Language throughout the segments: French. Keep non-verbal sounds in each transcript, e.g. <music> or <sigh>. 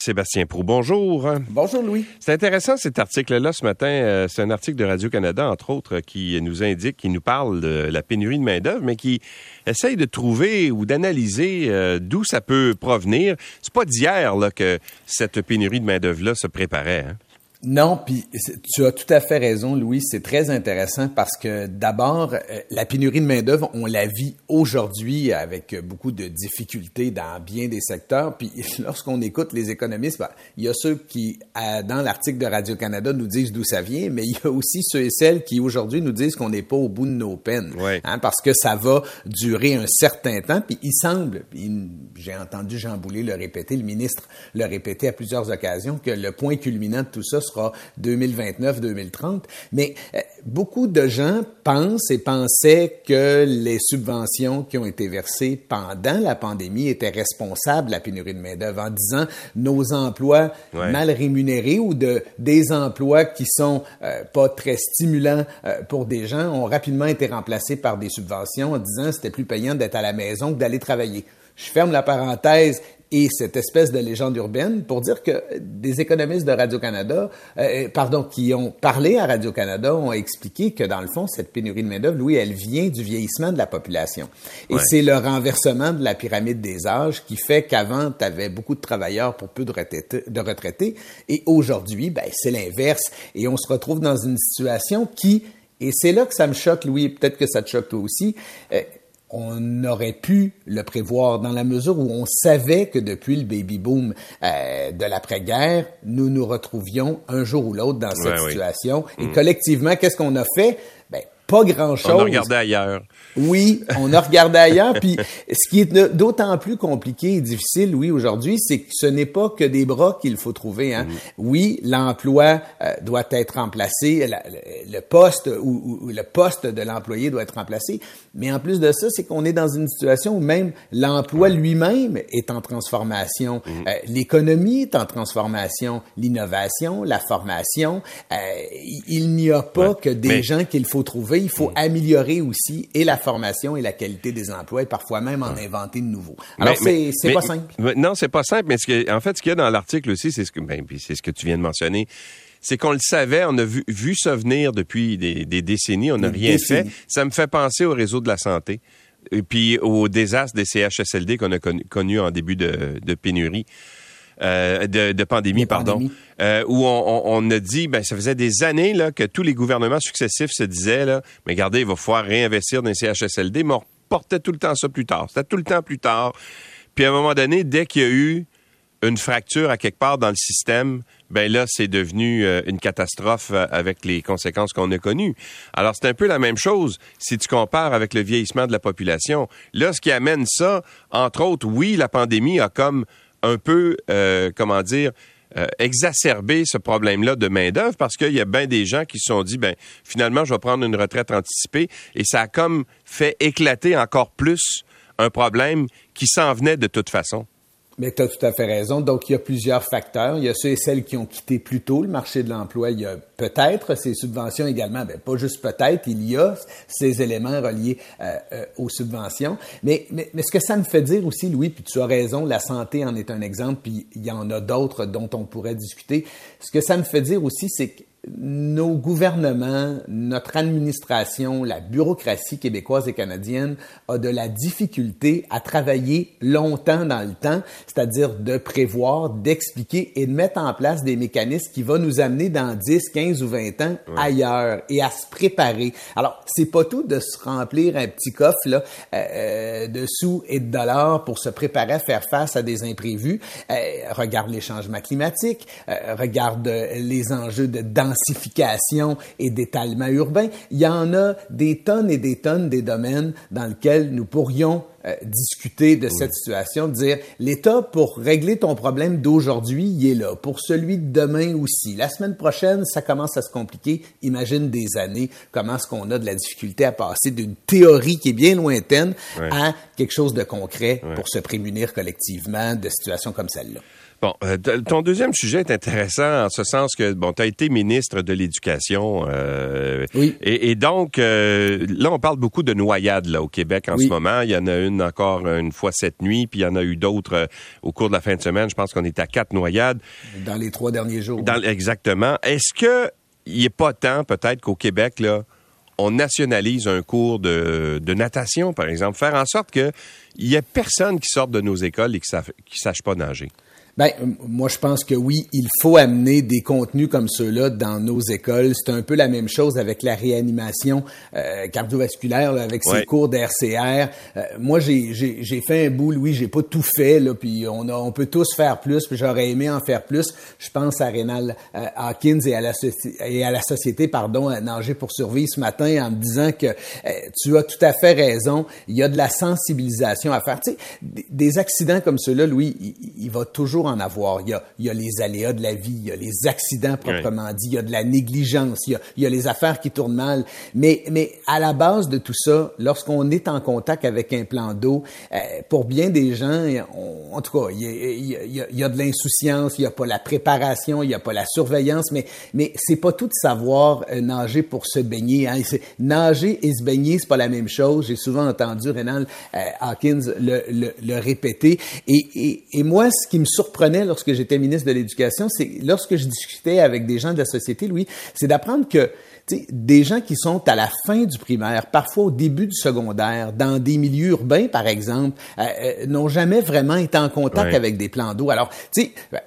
Sébastien Prou, bonjour. Bonjour Louis. C'est intéressant cet article-là ce matin. Euh, c'est un article de Radio-Canada, entre autres, qui nous indique, qui nous parle de la pénurie de main-d'œuvre, mais qui essaye de trouver ou d'analyser euh, d'où ça peut provenir. C'est pas d'hier que cette pénurie de main-d'œuvre-là se préparait. Hein? Non, puis tu as tout à fait raison, Louis. C'est très intéressant parce que d'abord, euh, la pénurie de main-d'œuvre, on la vit aujourd'hui avec beaucoup de difficultés dans bien des secteurs. Puis <laughs> lorsqu'on écoute les économistes, ben, il y a ceux qui, dans l'article de Radio-Canada, nous disent d'où ça vient, mais il y a aussi ceux et celles qui aujourd'hui nous disent qu'on n'est pas au bout de nos peines. Hein, parce que ça va durer un certain temps. Puis il semble, j'ai entendu Jean Boulet le répéter, le ministre le répéter à plusieurs occasions, que le point culminant de tout ça sera 2029-2030. Mais euh, beaucoup de gens pensent et pensaient que les subventions qui ont été versées pendant la pandémie étaient responsables de la pénurie de main-d'œuvre en disant nos emplois mal rémunérés ou de des emplois qui sont euh, pas très stimulants euh, pour des gens ont rapidement été remplacés par des subventions en disant c'était plus payant d'être à la maison que d'aller travailler. Je ferme la parenthèse et cette espèce de légende urbaine pour dire que des économistes de Radio-Canada, euh, pardon, qui ont parlé à Radio-Canada ont expliqué que dans le fond, cette pénurie de main-d'œuvre, Louis, elle vient du vieillissement de la population. Et c'est le renversement de la pyramide des âges qui fait qu'avant, tu avais beaucoup de travailleurs pour peu de retraités, de retraités et aujourd'hui, ben, c'est l'inverse. Et on se retrouve dans une situation qui, et c'est là que ça me choque, Louis, peut-être que ça te choque toi aussi, euh, on aurait pu le prévoir dans la mesure où on savait que depuis le baby boom euh, de l'après-guerre, nous nous retrouvions un jour ou l'autre dans cette situation. Et mm. collectivement, qu'est-ce qu'on a fait? Ben, pas grand-chose. On a regardé ailleurs. Oui, on a regardé ailleurs. Puis ce qui est d'autant plus compliqué et difficile, oui, aujourd'hui, c'est que ce n'est pas que des bras qu'il faut trouver. Hein. Mm. Oui, l'emploi euh, doit être remplacé, le poste ou, le poste de l'employé doit être remplacé. Mais en plus de ça, c'est qu'on est dans une situation où même l'emploi lui-même est en transformation. Mm. Euh, l'économie est en transformation, l'innovation, la formation. Euh, il n'y a pas que des gens qu'il faut trouver. Il faut mm. améliorer aussi et la formation et la qualité des emplois et parfois même en inventer de nouveaux. Alors, c'est, pas simple. Non, c'est pas simple, mais ce que, en fait, ce qu'il y a dans l'article aussi, c'est ce que, ben, ce que tu viens de mentionner c'est qu'on le savait, on a vu, vu ça venir depuis des, décennies, on n'a rien fait. Ça me fait penser au réseau de la santé et puis au désastre des CHSLD qu'on a connu, en début de, de pénurie. Euh, de, de, pandémie, pardon, euh, où on, on, a dit, ben ça faisait des années là que tous les gouvernements successifs se disaient là, mais regardez, il va falloir réinvestir dans les CHSLD, mais on reportait tout le temps ça plus tard. C'était tout le temps plus tard. Puis à un moment donné, dès qu'il y a eu une fracture à quelque part dans le système, ben là, c'est devenu euh, une catastrophe avec les conséquences qu'on a connues. Alors, c'est un peu la même chose si tu compares avec le vieillissement de la population. Là, ce qui amène ça, entre autres, oui, la pandémie a comme un peu, euh, comment dire, euh, exacerber ce problème-là de main-d'œuvre parce qu'il y a bien des gens qui se sont dit, ben finalement, je vais prendre une retraite anticipée et ça a comme fait éclater encore plus un problème qui s'en venait de toute façon. Mais tu as tout à fait raison. Donc, il y a plusieurs facteurs. Il y a ceux et celles qui ont quitté plus tôt le marché de l'emploi. Il y a peut-être ces subventions également. Ben, pas juste peut-être, il y a ces éléments reliés euh, euh, aux subventions. Mais, mais, mais, ce que ça me fait dire aussi, Louis, puis tu as raison, la santé en est un exemple, puis il y en a d'autres dont on pourrait discuter. Ce que ça me fait dire aussi, c'est que nos gouvernements, notre administration, la bureaucratie québécoise et canadienne a de la difficulté à travailler longtemps dans le temps, c'est-à-dire de prévoir, d'expliquer et de mettre en place des mécanismes qui vont nous amener dans 10, 15 ou 20 ans ailleurs et à se préparer. Alors, c'est pas tout de se remplir un petit coffre là, euh, de sous et de dollars pour se préparer à faire face à des imprévus. Euh, regarde les changements climatiques, euh, regarde les enjeux de densité densification et d'étalement urbain. Il y en a des tonnes et des tonnes des domaines dans lesquels nous pourrions euh, discuter de cette situation, dire l'État pour régler ton problème d'aujourd'hui, il est là. Pour celui de demain aussi. La semaine prochaine, ça commence à se compliquer. Imagine des années, comment est-ce qu'on a de la difficulté à passer d'une théorie qui est bien lointaine à quelque chose de concret pour se prémunir collectivement de situations comme celle-là. Bon, euh, ton deuxième sujet est intéressant en ce sens que, bon, tu as été ministre de l'Éducation. Euh, oui. Et, donc, euh, là, on parle beaucoup de noyades là, au Québec en ce moment. Il y en a une encore une fois cette nuit, puis il y en a eu d'autres au cours de la fin de semaine. Je pense qu'on est à quatre noyades. Dans les trois derniers jours. Dans, exactement. Est-ce que il n'est pas temps, peut-être, qu'au Québec, là, on nationalise un cours de, de natation, par exemple, faire en sorte qu'il n'y ait personne qui sorte de nos écoles et qui ne sache pas nager? Ben, moi, je pense que oui, il faut amener des contenus comme ceux-là dans nos écoles. C'est un peu la même chose avec la réanimation euh, cardiovasculaire, avec ces cours d'RCR. Euh, moi, j'ai fait un bout, Louis, j'ai pas tout fait, là, puis on, a, on peut tous faire plus, puis j'aurais aimé en faire plus. Je pense à Rénal euh, Hawkins et à, la, et à la société, pardon, à Nager pour survivre ce matin en me disant que tu as tout à fait raison, il y a de la sensibilisation à faire. Tu sais, des, accidents comme ceux-là, Louis, il, il va toujours en avoir. Il y, a, il y a les aléas de la vie, il y a les accidents proprement dit, il y a de la négligence, il y a, il y a les affaires qui tournent mal. Mais, mais à la base de tout ça, lorsqu'on est en contact avec un plan d'eau, euh, pour bien des gens, en tout cas, il y a, il y a, il y a de l'insouciance, il n'y a pas la préparation, il n'y a pas la surveillance, mais, mais c'est pas tout de savoir euh, nager pour se baigner. Hein. Nager et se baigner, c'est pas la même chose. J'ai souvent entendu euh, Hawkins le, le, le répéter. Et, et, et moi, ce qui me surprend lorsque j'étais ministre de l'Éducation, c'est lorsque je discutais avec des gens de la société, Louis, c'est d'apprendre que des gens qui sont à la fin du primaire, parfois au début du secondaire, dans des milieux urbains, par exemple, euh, euh, n'ont jamais vraiment été en contact avec des plans d'eau. Alors,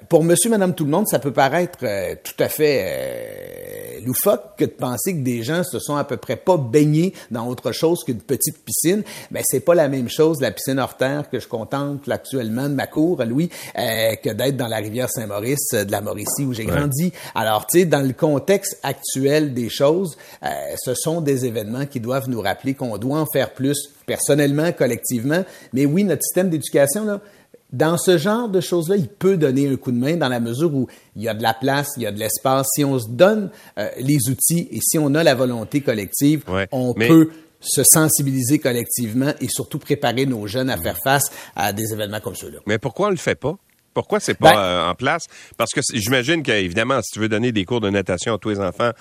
pour monsieur, madame, tout le monde, ça peut paraître euh, tout à fait loufoque que de penser que des gens se sont à peu près pas baignés dans autre chose qu'une petite piscine. Mais c'est pas la même chose, la piscine hors terre que je contemple actuellement de ma cour, Louis, que d'être dans la rivière Saint-Maurice, de la Mauricie où j'ai grandi. Alors, tu sais, dans le contexte actuel des choses, euh, ce sont des événements qui doivent nous rappeler qu'on doit en faire plus, personnellement, collectivement. Mais oui, notre système d'éducation, là, dans ce genre de choses-là, il peut donner un coup de main dans la mesure où il y a de la place, il y a de l'espace. Si on se donne euh, les outils et si on a la volonté collective, on peut se sensibiliser collectivement et surtout préparer nos jeunes à faire face à des événements comme ceux-là. Mais pourquoi on le fait pas? Pourquoi c'est pas ben euh, en place? Parce que j'imagine qu'évidemment, si tu veux donner des cours de natation à tous les enfants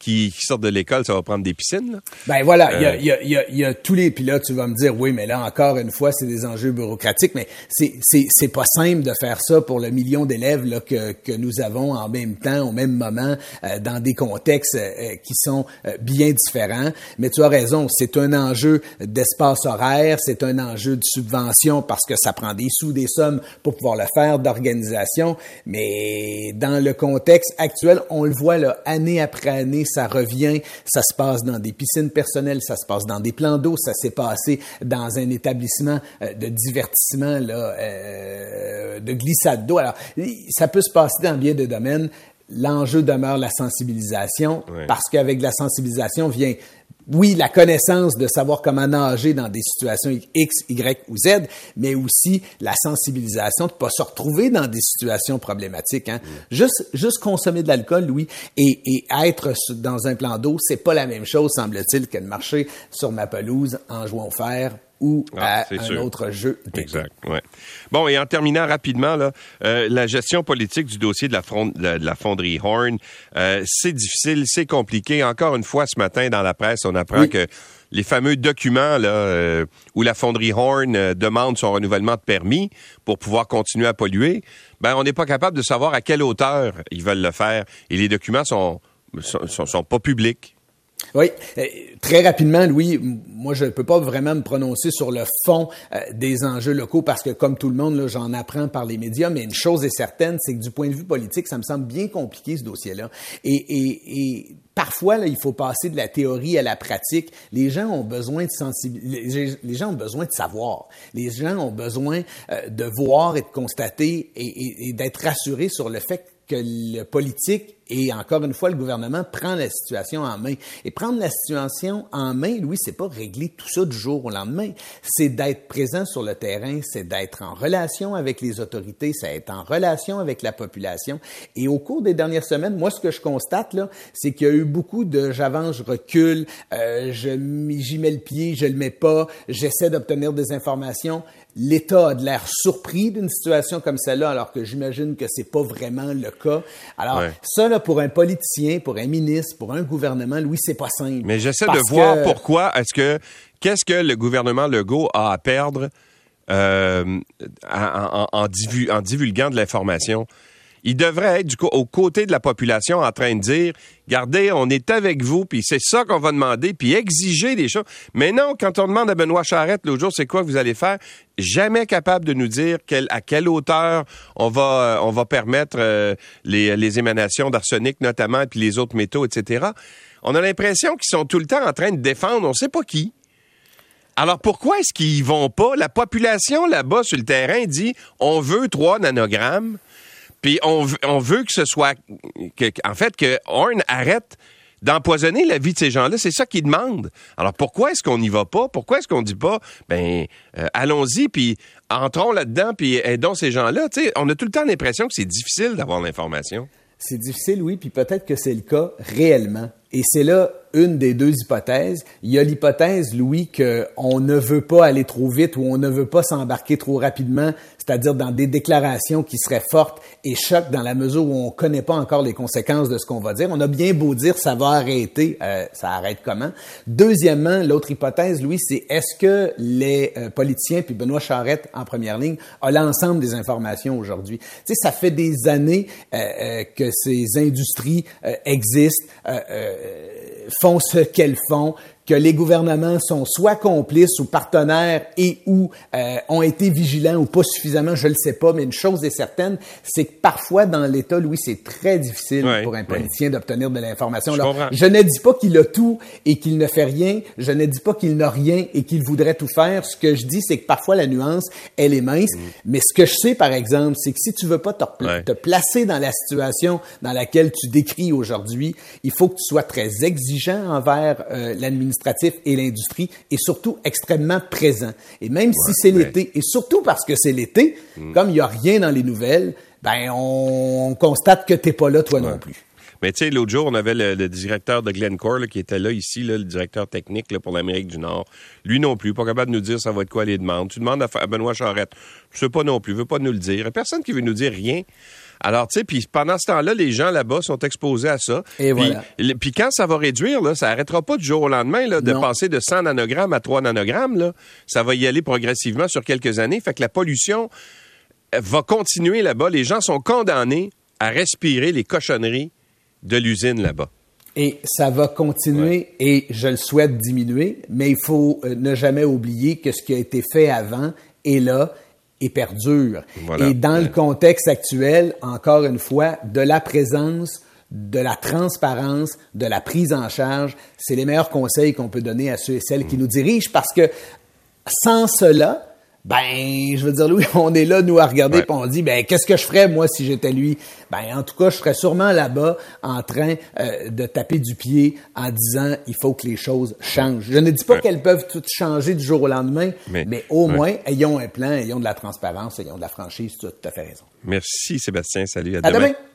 qui, sortent de l'école, ça va prendre des piscines. Là. Ben voilà, il y, a, euh. y, a, y, a, tous les... Puis là, tu vas me dire, oui, mais là, encore une fois, c'est des enjeux bureaucratiques, mais c'est, c'est, c'est pas simple de faire ça pour le million d'élèves que, que nous avons en même temps, au même moment, euh, dans des contextes euh, qui sont bien différents. Mais tu as raison, c'est un enjeu d'espace horaire, c'est un enjeu de subvention parce que ça prend des sous, des sommes pour pouvoir le faire, d'organisation. Mais dans le contexte actuel, on le voit là, année après année, ça revient, ça se passe dans des piscines personnelles, ça se passe dans des plans d'eau, ça s'est passé dans un établissement euh, de divertissement, là, euh, de glissade d'eau. Alors, ça peut se passer dans bien de domaines. L'enjeu demeure la sensibilisation, parce qu'avec la sensibilisation vient oui, la connaissance de savoir comment nager dans des situations X, Y ou Z, mais aussi la sensibilisation de ne pas se retrouver dans des situations problématiques. Hein. Mm. Juste, juste consommer de l'alcool, oui, et, et, être dans un plan d'eau, c'est pas la même chose, semble-t-il, que de marcher sur ma pelouse en jouant au fer ou ah, à un autre jeu. Exact. Ouais. Bon, et en terminant rapidement, là, euh, la gestion politique du dossier de la, de la fonderie Horn, euh, c'est difficile, c'est compliqué. Encore une fois, ce matin, dans la presse, on apprend que les fameux documents là, euh, où la fonderie Horn demande son renouvellement de permis pour pouvoir continuer à polluer, ben on n'est pas capable de savoir à quelle hauteur ils veulent le faire. Et les documents sont, sont, sont pas publics. Oui, euh, très rapidement, Louis, moi je ne peux pas vraiment me prononcer sur le fond euh, des enjeux locaux parce que comme tout le monde, j'en apprends par les médias, mais une chose est certaine, c'est que du point de vue politique, ça me semble bien compliqué ce dossier-là. Et, et, et parfois, là, il faut passer de la théorie à la pratique. Les gens ont besoin de sensibiliser, les gens ont besoin de savoir. Les gens ont besoin euh, de voir et de constater et, et d'être rassurés sur le fait que le politique et encore une fois, le gouvernement prend la situation en main. Et prendre la situation en main, Louis, c'est pas régler tout ça du jour au lendemain. C'est d'être présent sur le terrain, c'est d'être en relation avec les autorités, c'est d'être en relation avec la population. Et au cours des dernières semaines, moi, ce que je constate, là, c'est qu'il y a eu beaucoup de j'avance, je recule, euh, je j'y mets le pied, je le mets pas, j'essaie d'obtenir des informations. L'État a de l'air surpris d'une situation comme celle-là, alors que j'imagine que c'est pas vraiment le cas. Alors, ça, là, pour un politicien, pour un ministre, pour un gouvernement, Louis, c'est pas simple. Mais j'essaie de voir pourquoi est-ce que qu'est-ce que le gouvernement Legault a à perdre euh, en, en, divulguant de l'information. Il devrait être du coup aux côtés de la population en train de dire Regardez, on est avec vous, puis c'est ça qu'on va demander, puis exiger des choses. Mais non, quand on demande à Benoît Charette l'autre jour, c'est quoi que vous allez faire, jamais capable de nous dire à quelle hauteur on va, euh, permettre euh, les, les émanations d'arsenic notamment, puis les autres métaux, etc. On a l'impression qu'ils sont tout le temps en train de défendre, on ne sait pas qui. Alors pourquoi est-ce qu'ils y vont pas? La population là-bas sur le terrain dit on veut trois nanogrammes, puis on, veut que ce soit en fait que Horn arrête d'empoisonner la vie de ces gens-là. C'est ça qu'ils demandent. Alors pourquoi est-ce qu'on n'y va pas? Pourquoi est-ce qu'on dit pas, ben euh, allons-y, puis entrons là-dedans, puis aidons ces gens-là? on a tout le temps l'impression que c'est difficile d'avoir l'information. C'est difficile, oui, puis peut-être que c'est le cas réellement. Et c'est là une des deux hypothèses. Il y a l'hypothèse, Louis, qu'on ne veut pas aller trop vite ou on ne veut pas s'embarquer trop rapidement, c'est-à-dire dans des déclarations qui seraient fortes et chocs dans la mesure où on ne connaît pas encore les conséquences de ce qu'on va dire. On a bien beau dire ça va arrêter, euh, ça arrête comment? Deuxièmement, l'autre hypothèse, Louis, c'est est-ce que les euh, politiciens, puis Benoît Charette en première ligne, a l'ensemble des informations aujourd'hui? Tu sais, ça fait des années euh, que ces industries existent font ce qu'elles font, que les gouvernements sont soit complices ou partenaires et ou euh, ont été vigilants ou pas suffisamment, je le sais pas, mais une chose est certaine, c'est que parfois dans l'État, Louis, c'est très difficile pour un politicien d'obtenir de l'information. Je, ne dis pas qu'il a tout et qu'il ne fait rien, je ne dis pas qu'il n'a rien et qu'il voudrait tout faire. Ce que je dis, c'est que parfois la nuance, elle est mince. Mm. Mais ce que je sais, par exemple, c'est que si tu veux pas te, te placer dans la situation dans laquelle tu décris aujourd'hui, il faut que tu sois très exigeant envers euh, l'administration et l'industrie est surtout extrêmement présent. Et même si c'est l'été, et surtout parce que c'est l'été, mm. comme il n'y a rien dans les nouvelles, ben on, constate que tu n'es pas là toi non plus. Mais tu sais, l'autre jour, on avait le, directeur de Glencore qui était là ici, le directeur technique pour l'Amérique du Nord. Lui non plus, pas capable de nous dire ça va être quoi les demandes. Tu demandes à, Benoît Charette, je sais pas non plus, veut pas nous le dire. Il personne qui veut nous dire rien. Alors, tu sais, puis pendant ce temps-là, les gens là-bas sont exposés à ça. Et puis, voilà. Puis quand ça va réduire, là, ça arrêtera pas du jour au lendemain là, de passer de 100 nanogrammes à 3 nanogrammes. Là. Ça va y aller progressivement sur quelques années. Fait que la pollution va continuer là-bas. Les gens sont condamnés à respirer les cochonneries de l'usine là-bas. Et ça va continuer et je le souhaite diminuer, mais il faut euh, ne jamais oublier que ce qui a été fait avant est là et perdure. Et dans le contexte actuel, encore une fois, de la présence, de la transparence, de la prise en charge, c'est les meilleurs conseils qu'on peut donner à ceux et celles qui nous dirigent parce que sans cela, ben, je veux dire, Louis, <laughs> on est là, nous, à regarder, et on dit, ben, qu'est-ce que je ferais, moi, si j'étais lui? Ben, en tout cas, je serais sûrement là-bas, en train euh, de taper du pied, en disant, il faut que les choses changent. Je ne dis pas qu'elles peuvent toutes changer du jour au lendemain, mais, au moins, ayons un plan, ayons de la transparence, ayons de la franchise, tu as tout à fait raison. Merci, Sébastien. Salut, à, demain.